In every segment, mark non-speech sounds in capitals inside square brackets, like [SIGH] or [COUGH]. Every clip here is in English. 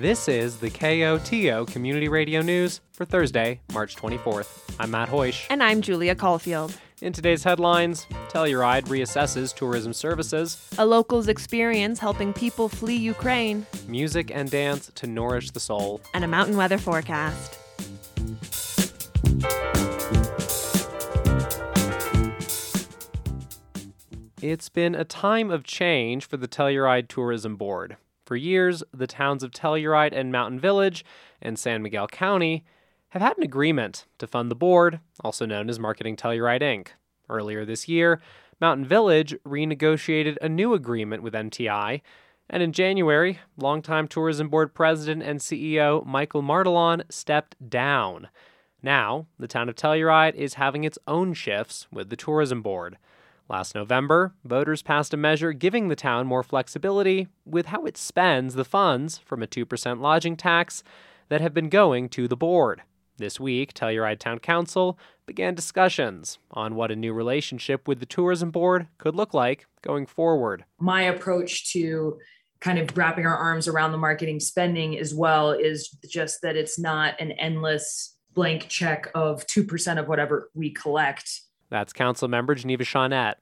This is the KOTO Community Radio News for Thursday, March 24th. I'm Matt Hoish. And I'm Julia Caulfield. In today's headlines, Telluride reassesses tourism services, A local's experience helping people flee Ukraine, music and dance to nourish the soul. and a mountain weather forecast. It's been a time of change for the Telluride Tourism Board. For years, the towns of Telluride and Mountain Village and San Miguel County have had an agreement to fund the board, also known as Marketing Telluride Inc. Earlier this year, Mountain Village renegotiated a new agreement with MTI, and in January, longtime Tourism Board President and CEO Michael Martelon stepped down. Now, the town of Telluride is having its own shifts with the Tourism Board. Last November, voters passed a measure giving the town more flexibility with how it spends the funds from a 2% lodging tax that have been going to the board. This week, Telluride Town Council began discussions on what a new relationship with the tourism board could look like going forward. my approach to kind of wrapping our arms around the marketing spending as well is just that it's not an endless blank check of 2% of whatever we collect. That's Council Member Geneva Shaunette.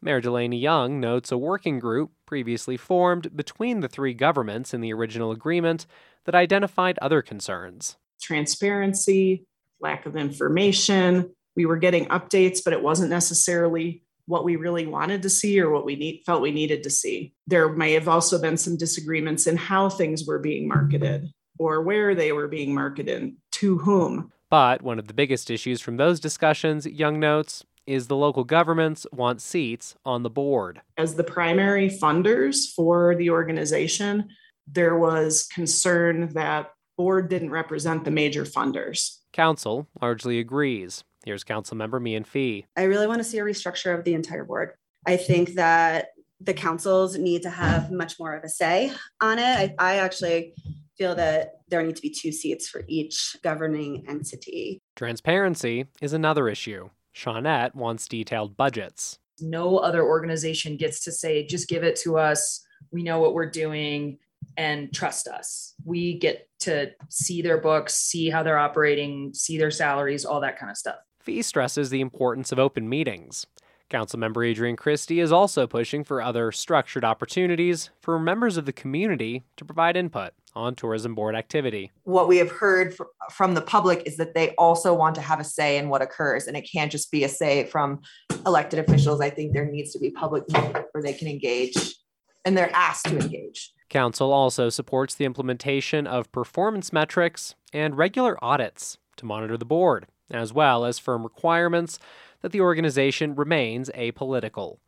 Mayor DeLanie Young notes a working group previously formed between the three governments in the original agreement that identified other concerns. transparency, lack of information. We were getting updates, but it wasn't necessarily what we really wanted to see or what we need, felt we needed to see. There may have also been some disagreements in how things were being marketed or where they were being marketed, to whom. But one of the biggest issues from those discussions, Young notes, is the local governments want seats on the board. As the primary funders for the organization, there was concern that board didn't represent the major funders. Council largely agrees. Here's Councilmember Meehan Fee. I really want to see a restructure of the entire board. I think that the councils need to have much more of a say on it. I, I actually feel that there need to be two seats for each governing entity. Transparency is another issue. Shaunette wants detailed budgets. No other organization gets to say, just give it to us. We know what we're doing and trust us. We get to see their books, see how they're operating, see their salaries, all that kind of stuff. Fee stresses the importance of open meetings. Councilmember Adrienne Christy is also pushing for other structured opportunities for members of the community to provide input on tourism board activity. what we have heard from the public is that they also want to have a say in what occurs and it can't just be a say from elected officials i think there needs to be public input where they can engage and they're asked to engage Council also supports the implementation of performance metrics and regular audits to monitor the board, as well as firm requirements that the organization remains apolitical.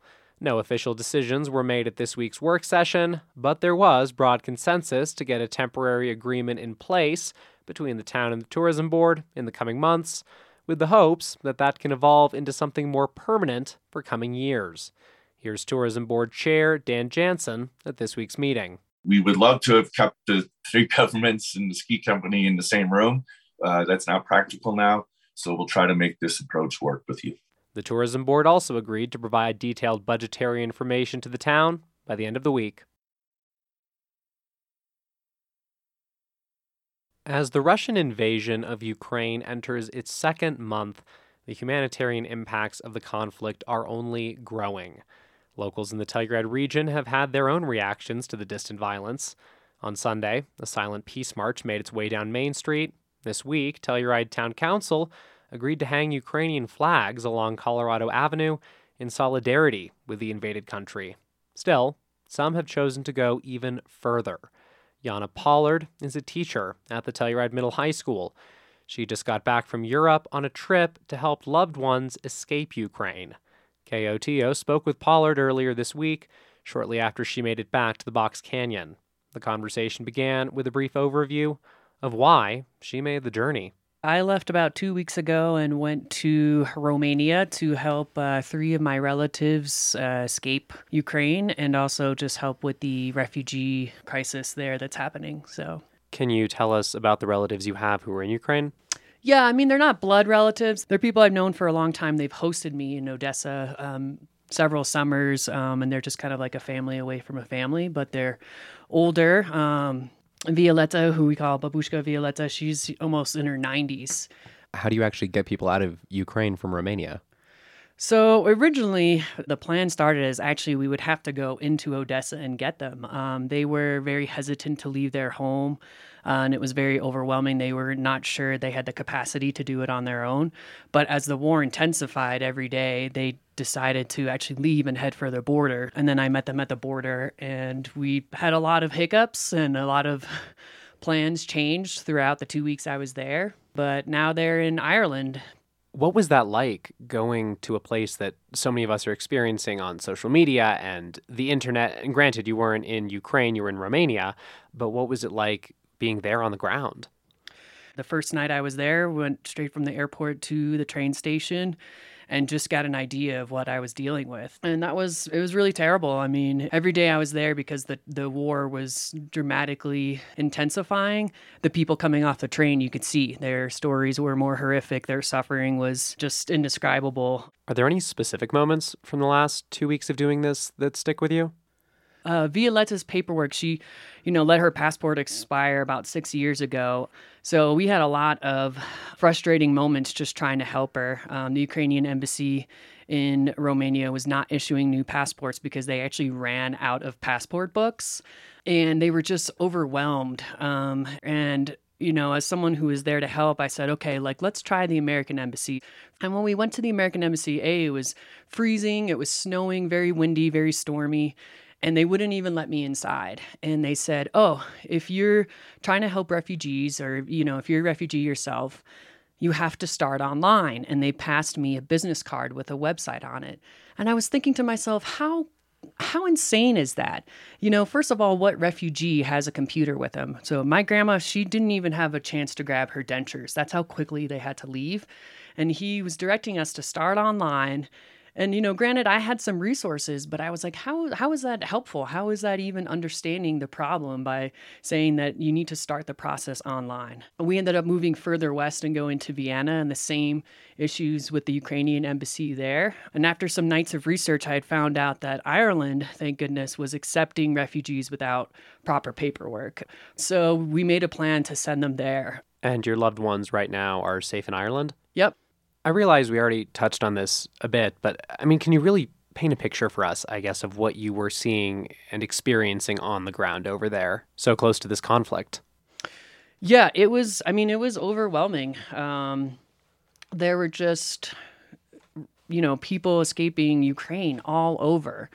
No official decisions were made at this week's work session, but there was broad consensus to get a temporary agreement in place between the town and the tourism board in the coming months, with the hopes that that can evolve into something more permanent for coming years. Here's Tourism Board Chair Dan Jansen at this week's meeting. we would love to have kept the three [LAUGHS] governments and the ski company in the same room. Uh, that's not practical now. So we'll try to make this approach work with you. The tourism board also agreed to provide detailed budgetary information to the town by the end of the week. As the Russian invasion of Ukraine enters its second month, the humanitarian impacts of the conflict are only growing. Locals in the Telluride region have had their own reactions to the distant violence. On Sunday, a silent peace march made its way down Main Street. This week, Telluride Town Council agreed to hang Ukrainian flags along Colorado Avenue in solidarity with the invaded country. Still, some have chosen to go even further. Yana Pollard is a teacher at the Telluride Middle High School. She just got back from Europe on a trip to help loved ones escape Ukraine. KOTO spoke with Pollard earlier this week, shortly after she made it back to the Box Canyon. The conversation began with a brief overview of why she made the journey. I left about two weeks ago and went to Romania to help uh, three of my relatives uh, escape Ukraine and also just help with the refugee crisis there that's happening. So, Can you tell us about the relatives you have who are in Ukraine? yeah, I mean, they're not blood relatives. They're people I've known for a long time. They've hosted me in Odessa um, several summers, um, and they're just kind of like a family away from a family, but they're older. Um, Violetta, who we call Babushka Violetta, she's almost in her 90s. How do you actually get people out of Ukraine from Romania? So originally, the plan started as actually we would have to go into Odessa and get them. Um, they were very hesitant to leave their home, uh, and it was very overwhelming. They were not sure they had the capacity to do it on their own. But as the war intensified every day, they decided to actually leave and head for the border. And then I met them at the border, and we had a lot of hiccups and a lot of [LAUGHS] plans changed throughout the two weeks I was there. But now they're in Ireland what was that like going to a place that so many of us are experiencing on social media and the internet? And granted, you weren't in Ukraine, you were in Romania, but what was it like being there on the ground? The first night I was there, went straight from the airport to the train station and just got an idea of what I was dealing with. And that was it was really terrible. I mean, every day I was there because the the war was dramatically intensifying. The people coming off the train, you could see their stories were more horrific. Their suffering was just indescribable. Are there any specific moments from the last 2 weeks of doing this that stick with you? Uh, Violetta's paperwork, she, you know, let her passport expire about six years ago. So we had a lot of frustrating moments just trying to help her. Um, the Ukrainian embassy in Romania was not issuing new passports because they actually ran out of passport books and they were just overwhelmed. Um, and you know, as someone who was there to help, I said, okay, like, let's try the American Embassy. And when we went to the American Embassy, A, it was freezing, it was snowing, very windy, very stormy and they wouldn't even let me inside and they said oh if you're trying to help refugees or you know if you're a refugee yourself you have to start online and they passed me a business card with a website on it and i was thinking to myself how how insane is that? You know, first of all, what refugee has a computer with them? So my grandma, she didn't even have a chance to grab her dentures. That's how quickly they had to leave. And he was directing us to start online and you know, granted, I had some resources, but I was like, how how is that helpful? How is that even understanding the problem by saying that you need to start the process online? We ended up moving further west and going to Vienna, and the same issues with the Ukrainian embassy there. And after some nights of research, I had found out that Ireland, thank goodness, was accepting refugees without proper paperwork. So we made a plan to send them there. And your loved ones right now are safe in Ireland? Yep. I realize we already touched on this a bit, but I mean, can you really paint a picture for us, I guess, of what you were seeing and experiencing on the ground over there, so close to this conflict? Yeah, it was, I mean, it was overwhelming. Um, there were just, you know, people escaping Ukraine all over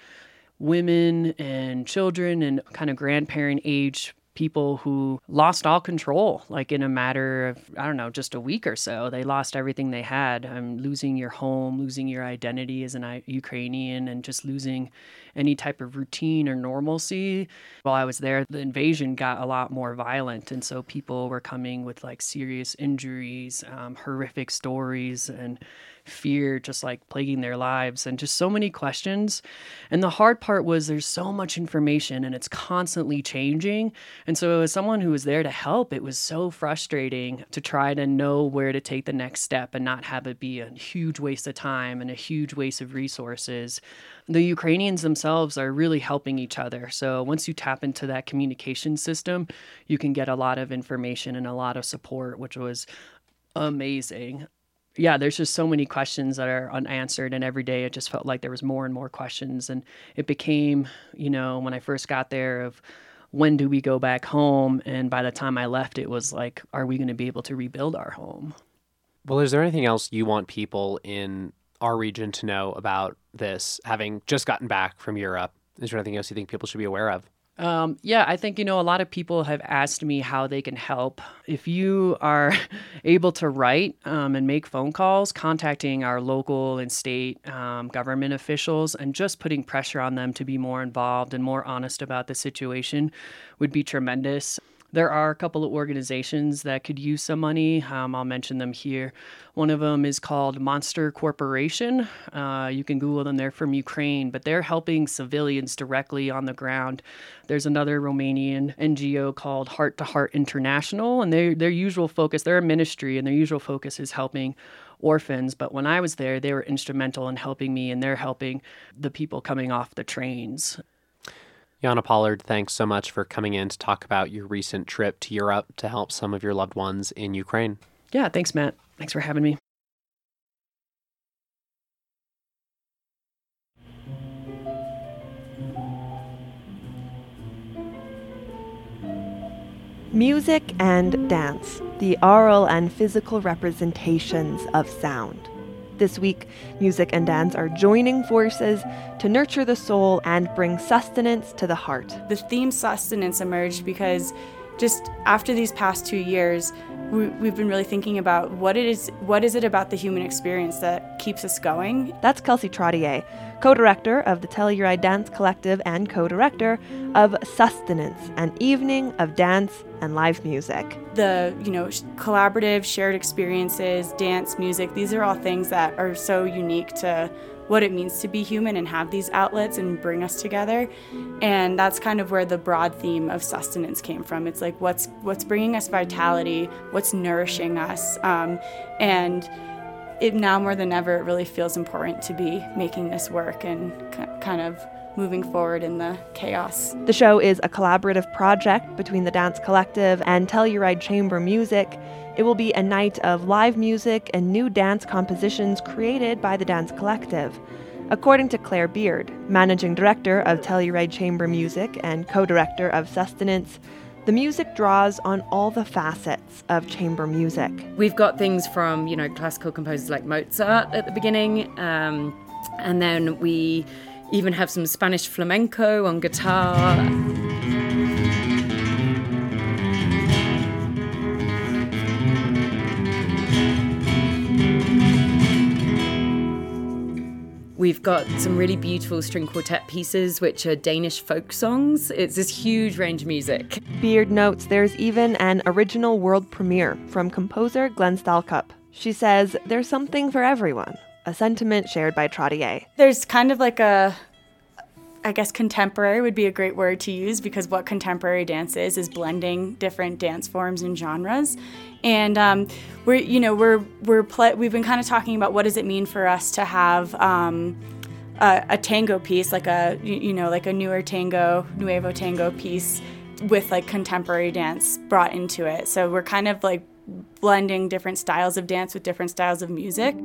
women and children and kind of grandparent age people who lost all control, like in a matter of, I don't know, just a week or so. They lost everything they had. Um, losing your home, losing your identity as an Ukrainian, and just losing any type of routine or normalcy. While I was there, the invasion got a lot more violent. And so people were coming with like serious injuries, um, horrific stories, and fear just like plaguing their lives and just so many questions. And the hard part was there's so much information and it's constantly changing. And so, as someone who was there to help, it was so frustrating to try to know where to take the next step and not have it be a huge waste of time and a huge waste of resources. The Ukrainians themselves are really helping each other. So, once you tap into that communication system, you can get a lot of information and a lot of support, which was amazing yeah, there's just so many questions that are unanswered, and every day it just felt like there was more and more questions, and it became, you know, when I first got there, of when do we go back home, and by the time I left, it was like, are we going to be able to rebuild our home? Well, is there anything else you want people in our region to know about this, having just gotten back from Europe? Is there anything else you think people should be aware of? Um, yeah, I think, you know, a lot of people have asked me how they can help. If you are [LAUGHS] able to write um, and make phone calls, contacting our local and state um, government officials and just putting pressure on them to be more involved and more honest about the situation would be tremendous. There are a couple of organizations that could use some money. Um, I'll mention them here. One of them is called Monster Corporation. Uh, you can Google them, they're from Ukraine, but they're helping civilians directly on the ground. There's another Romanian NGO called Heart to Heart International, and their, their usual focus, they're a ministry, and their usual focus is helping orphans. But when I was there, they were instrumental in helping me, and they're helping the people coming off the trains. Yana Pollard, thanks so much for coming in to talk about your recent trip to Europe to help some of your loved ones in Ukraine. Yeah, thanks, Matt. Thanks for having me. Music and dance, the oral and physical representations of sound. This week, music and dance are joining forces to nurture the soul and bring sustenance to the heart. The theme sustenance emerged because just after these past two years, we, have been really thinking about what it is what is it about the human experience that keeps us going? That's kelsey trottier co-director of the telluride dance collective and co-director of sustenance an evening of dance and live music. The you know collaborative shared experiences dance music these are all things that are so unique to what it means to be human and have these outlets and bring us together. And that's kind of where the broad theme of sustenance came from. It's like what's what's bringing us vitality, what's nourishing us, um, and it now more than ever it really feels important to be making this work and kind of moving forward in the chaos. The show is a collaborative project between the Dance Collective and Telluride Chamber Music. It will be a night of live music and new dance compositions created by the Dance Collective. According to Claire Beard, managing director of Telluride Chamber Music and co director of Sustenance, the music draws on all the facets of chamber music. We've got things from, you know, classical composers like Mozart at the beginning, um, and then we even have some Spanish flamenco on guitar. We've got some really beautiful string quartet pieces, which are Danish folk songs. It's this huge range of music. Beard notes there's even an original world premiere from composer Glenn Stalcup. She says there's something for everyone, a sentiment shared by Trottier. There's kind of like a I guess contemporary would be a great word to use because what contemporary dance is is blending different dance forms and genres. And um, we're, you know, we're we're we've been kind of talking about what does it mean for us to have um, a, a, tango piece, like a you know, like a newer tango, nuevo tango piece with like contemporary dance brought into it. So we're kind of like blending different styles of dance with different styles of music.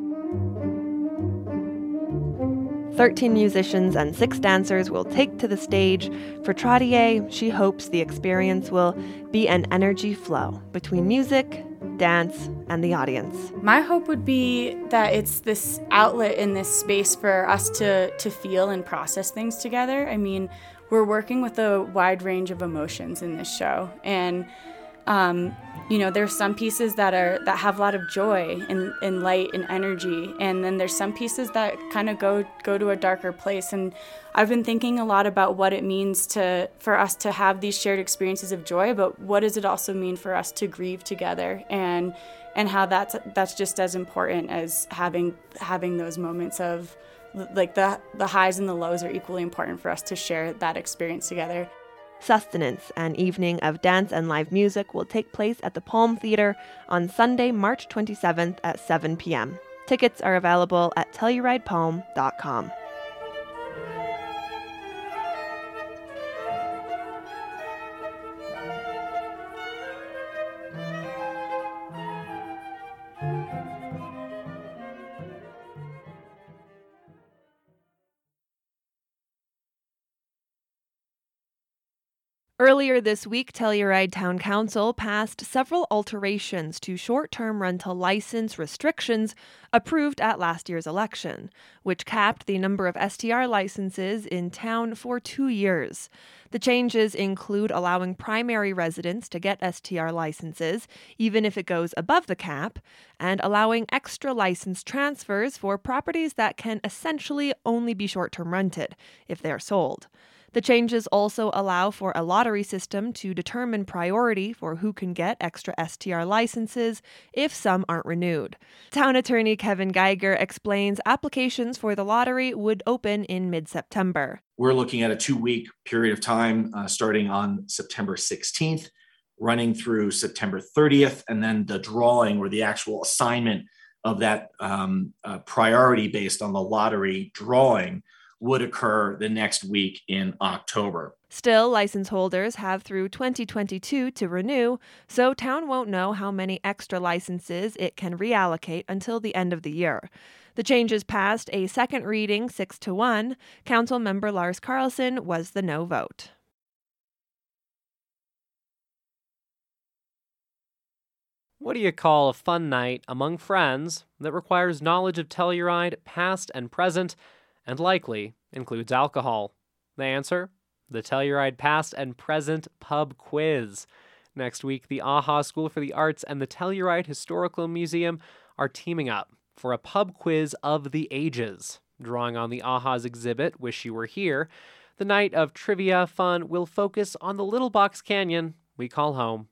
13 musicians and six dancers will take to the stage. For Trottier, she hopes the experience will be an energy flow between music, dance, and the audience. My hope would be that it's this outlet in this space for us to, to feel and process things together. I mean, we're working with a wide range of emotions in this show, and um, you know there's some pieces that are that have a lot of joy and, and light and energy. And then there's some pieces that kind of go go to a darker place. And i've been thinking a lot about what it means to for us to have these shared experiences of joy but what does it also mean for us to grieve together? And and how that's that's just as important as having having those moments of like the the highs and the lows are equally important for us to share that experience together Sustenance, an evening of dance and live music, will take place at the Palm Theater on Sunday, March 27th at 7 p.m. Tickets are available at TelluridePalm.com. Earlier this week, Telluride Town Council passed several alterations to short term rental license restrictions approved at last year's election, which capped the number of STR licenses in town for two years. The changes include allowing primary residents to get STR licenses, even if it goes above the cap, and allowing extra license transfers for properties that can essentially only be short term rented if they are sold. The changes also allow for a lottery system to determine priority for who can get extra STR licenses if some aren't renewed. Town Attorney Kevin Geiger explains applications for the lottery would open in mid September. We're looking at a two week period of time uh, starting on September 16th, running through September 30th, and then the drawing or the actual assignment of that um, uh, priority based on the lottery drawing would occur the next week in October. Still, license holders have through 2022 to renew, so town won't know how many extra licenses it can reallocate until the end of the year. The changes passed a second reading 6 to 1. Council member Lars Carlson was the no vote. What do you call a fun night among friends that requires knowledge of Telluride, past and present, and likely includes alcohol? The answer? The Telluride Past and Present Pub Quiz. Next week, the AHA School for the Arts and the Telluride Historical Museum are teaming up for a pub quiz of the ages. Drawing on the AHA's exhibit, Wish You Were Here, the night of trivia fun will focus on the Little Box Canyon we call home.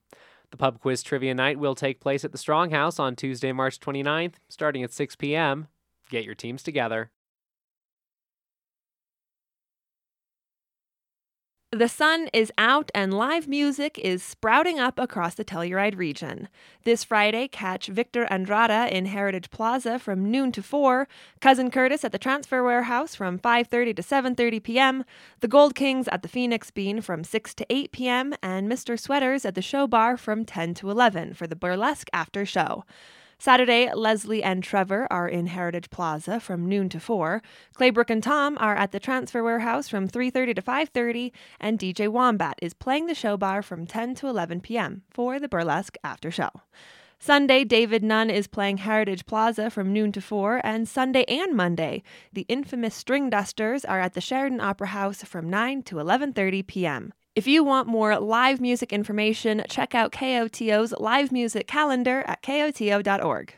The pub quiz trivia night will take place at the Stronghouse on Tuesday, March 29th, starting at 6 p.m. Get your teams together. The sun is out and live music is sprouting up across the Telluride region. This Friday, catch Victor Andrada in Heritage Plaza from noon to 4, Cousin Curtis at the Transfer Warehouse from 5:30 to 7:30 p.m., the Gold Kings at the Phoenix Bean from 6 to 8 p.m., and Mr. Sweaters at the Show Bar from 10 to 11 for the burlesque after show. Saturday, Leslie and Trevor are in Heritage Plaza from noon to 4. Claybrook and Tom are at the Transfer Warehouse from 3:30 to 5:30, and DJ Wombat is playing the show bar from 10 to 11 p.m. for the burlesque after show. Sunday, David Nunn is playing Heritage Plaza from noon to 4, and Sunday and Monday, the infamous Stringdusters are at the Sheridan Opera House from 9 to 11:30 p.m. If you want more live music information, check out KOTO's live music calendar at koto.org.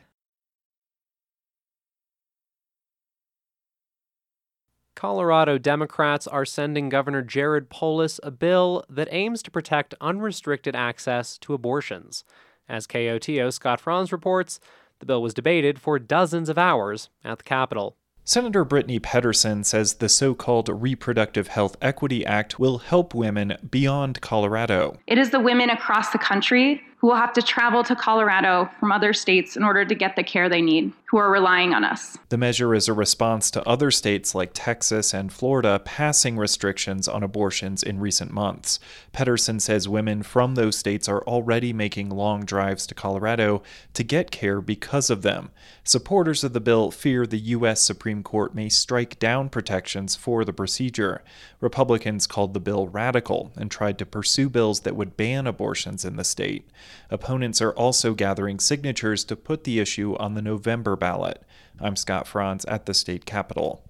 Colorado Democrats are sending Governor Jared Polis a bill that aims to protect unrestricted access to abortions. As KOTO Scott Franz reports, the bill was debated for dozens of hours at the Capitol. Senator Brittany Pettersen says the so called Reproductive Health Equity Act will help women beyond Colorado. It is the women across the country who will have to travel to Colorado from other states in order to get the care they need, who are relying on us. The measure is a response to other states like Texas and Florida passing restrictions on abortions in recent months. Pettersen says women from those states are already making long drives to Colorado to get care because of them. Supporters of the bill fear the U.S. Supreme Court may strike down protections for the procedure. Republicans called the bill radical and tried to pursue bills that would ban abortions in the state. Opponents are also gathering signatures to put the issue on the November ballot. I'm Scott Franz at the state capitol.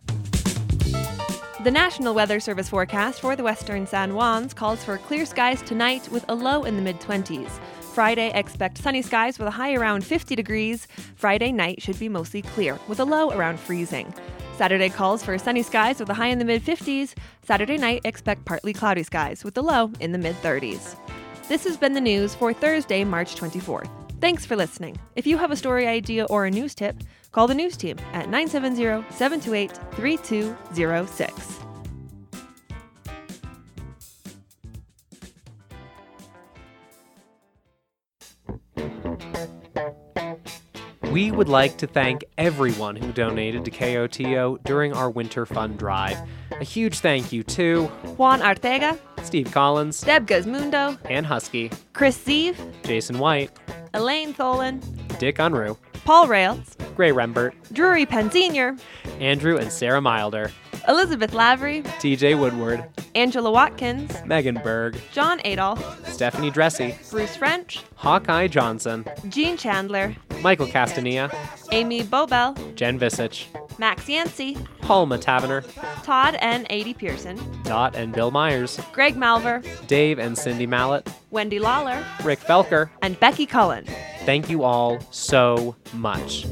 The National Weather Service forecast for the western San Juans calls for clear skies tonight with a low in the mid 20s. Friday, expect sunny skies with a high around 50 degrees. Friday night should be mostly clear with a low around freezing. Saturday calls for sunny skies with a high in the mid 50s. Saturday night, expect partly cloudy skies with a low in the mid 30s. This has been the news for Thursday, March 24th. Thanks for listening. If you have a story idea or a news tip, call the news team at 970 728 3206. We would like to thank everyone who donated to KOTO during our Winter Fund Drive. A huge thank you to Juan Artega, Steve Collins, Deb Gazmundo, Ann Husky, Chris Zeeve, Jason White, Elaine Tholen, Dick Unruh, Paul Rails, Gray Rembert, Drury Penn Sr., Andrew and Sarah Milder, Elizabeth Lavery, TJ Woodward, Angela Watkins, Megan Berg, John Adolph, Stephanie Dressy, Bruce French, Hawkeye Johnson, Jean Chandler, Michael Castania, Amy Bobel, Jen Visich, Max Yancey, Halma Tavener, Todd and Adi Pearson, Dot and Bill Myers, Greg Malver, Dave and Cindy Mallet, Wendy Lawler, Rick Felker, and Becky Cullen. Thank you all so much.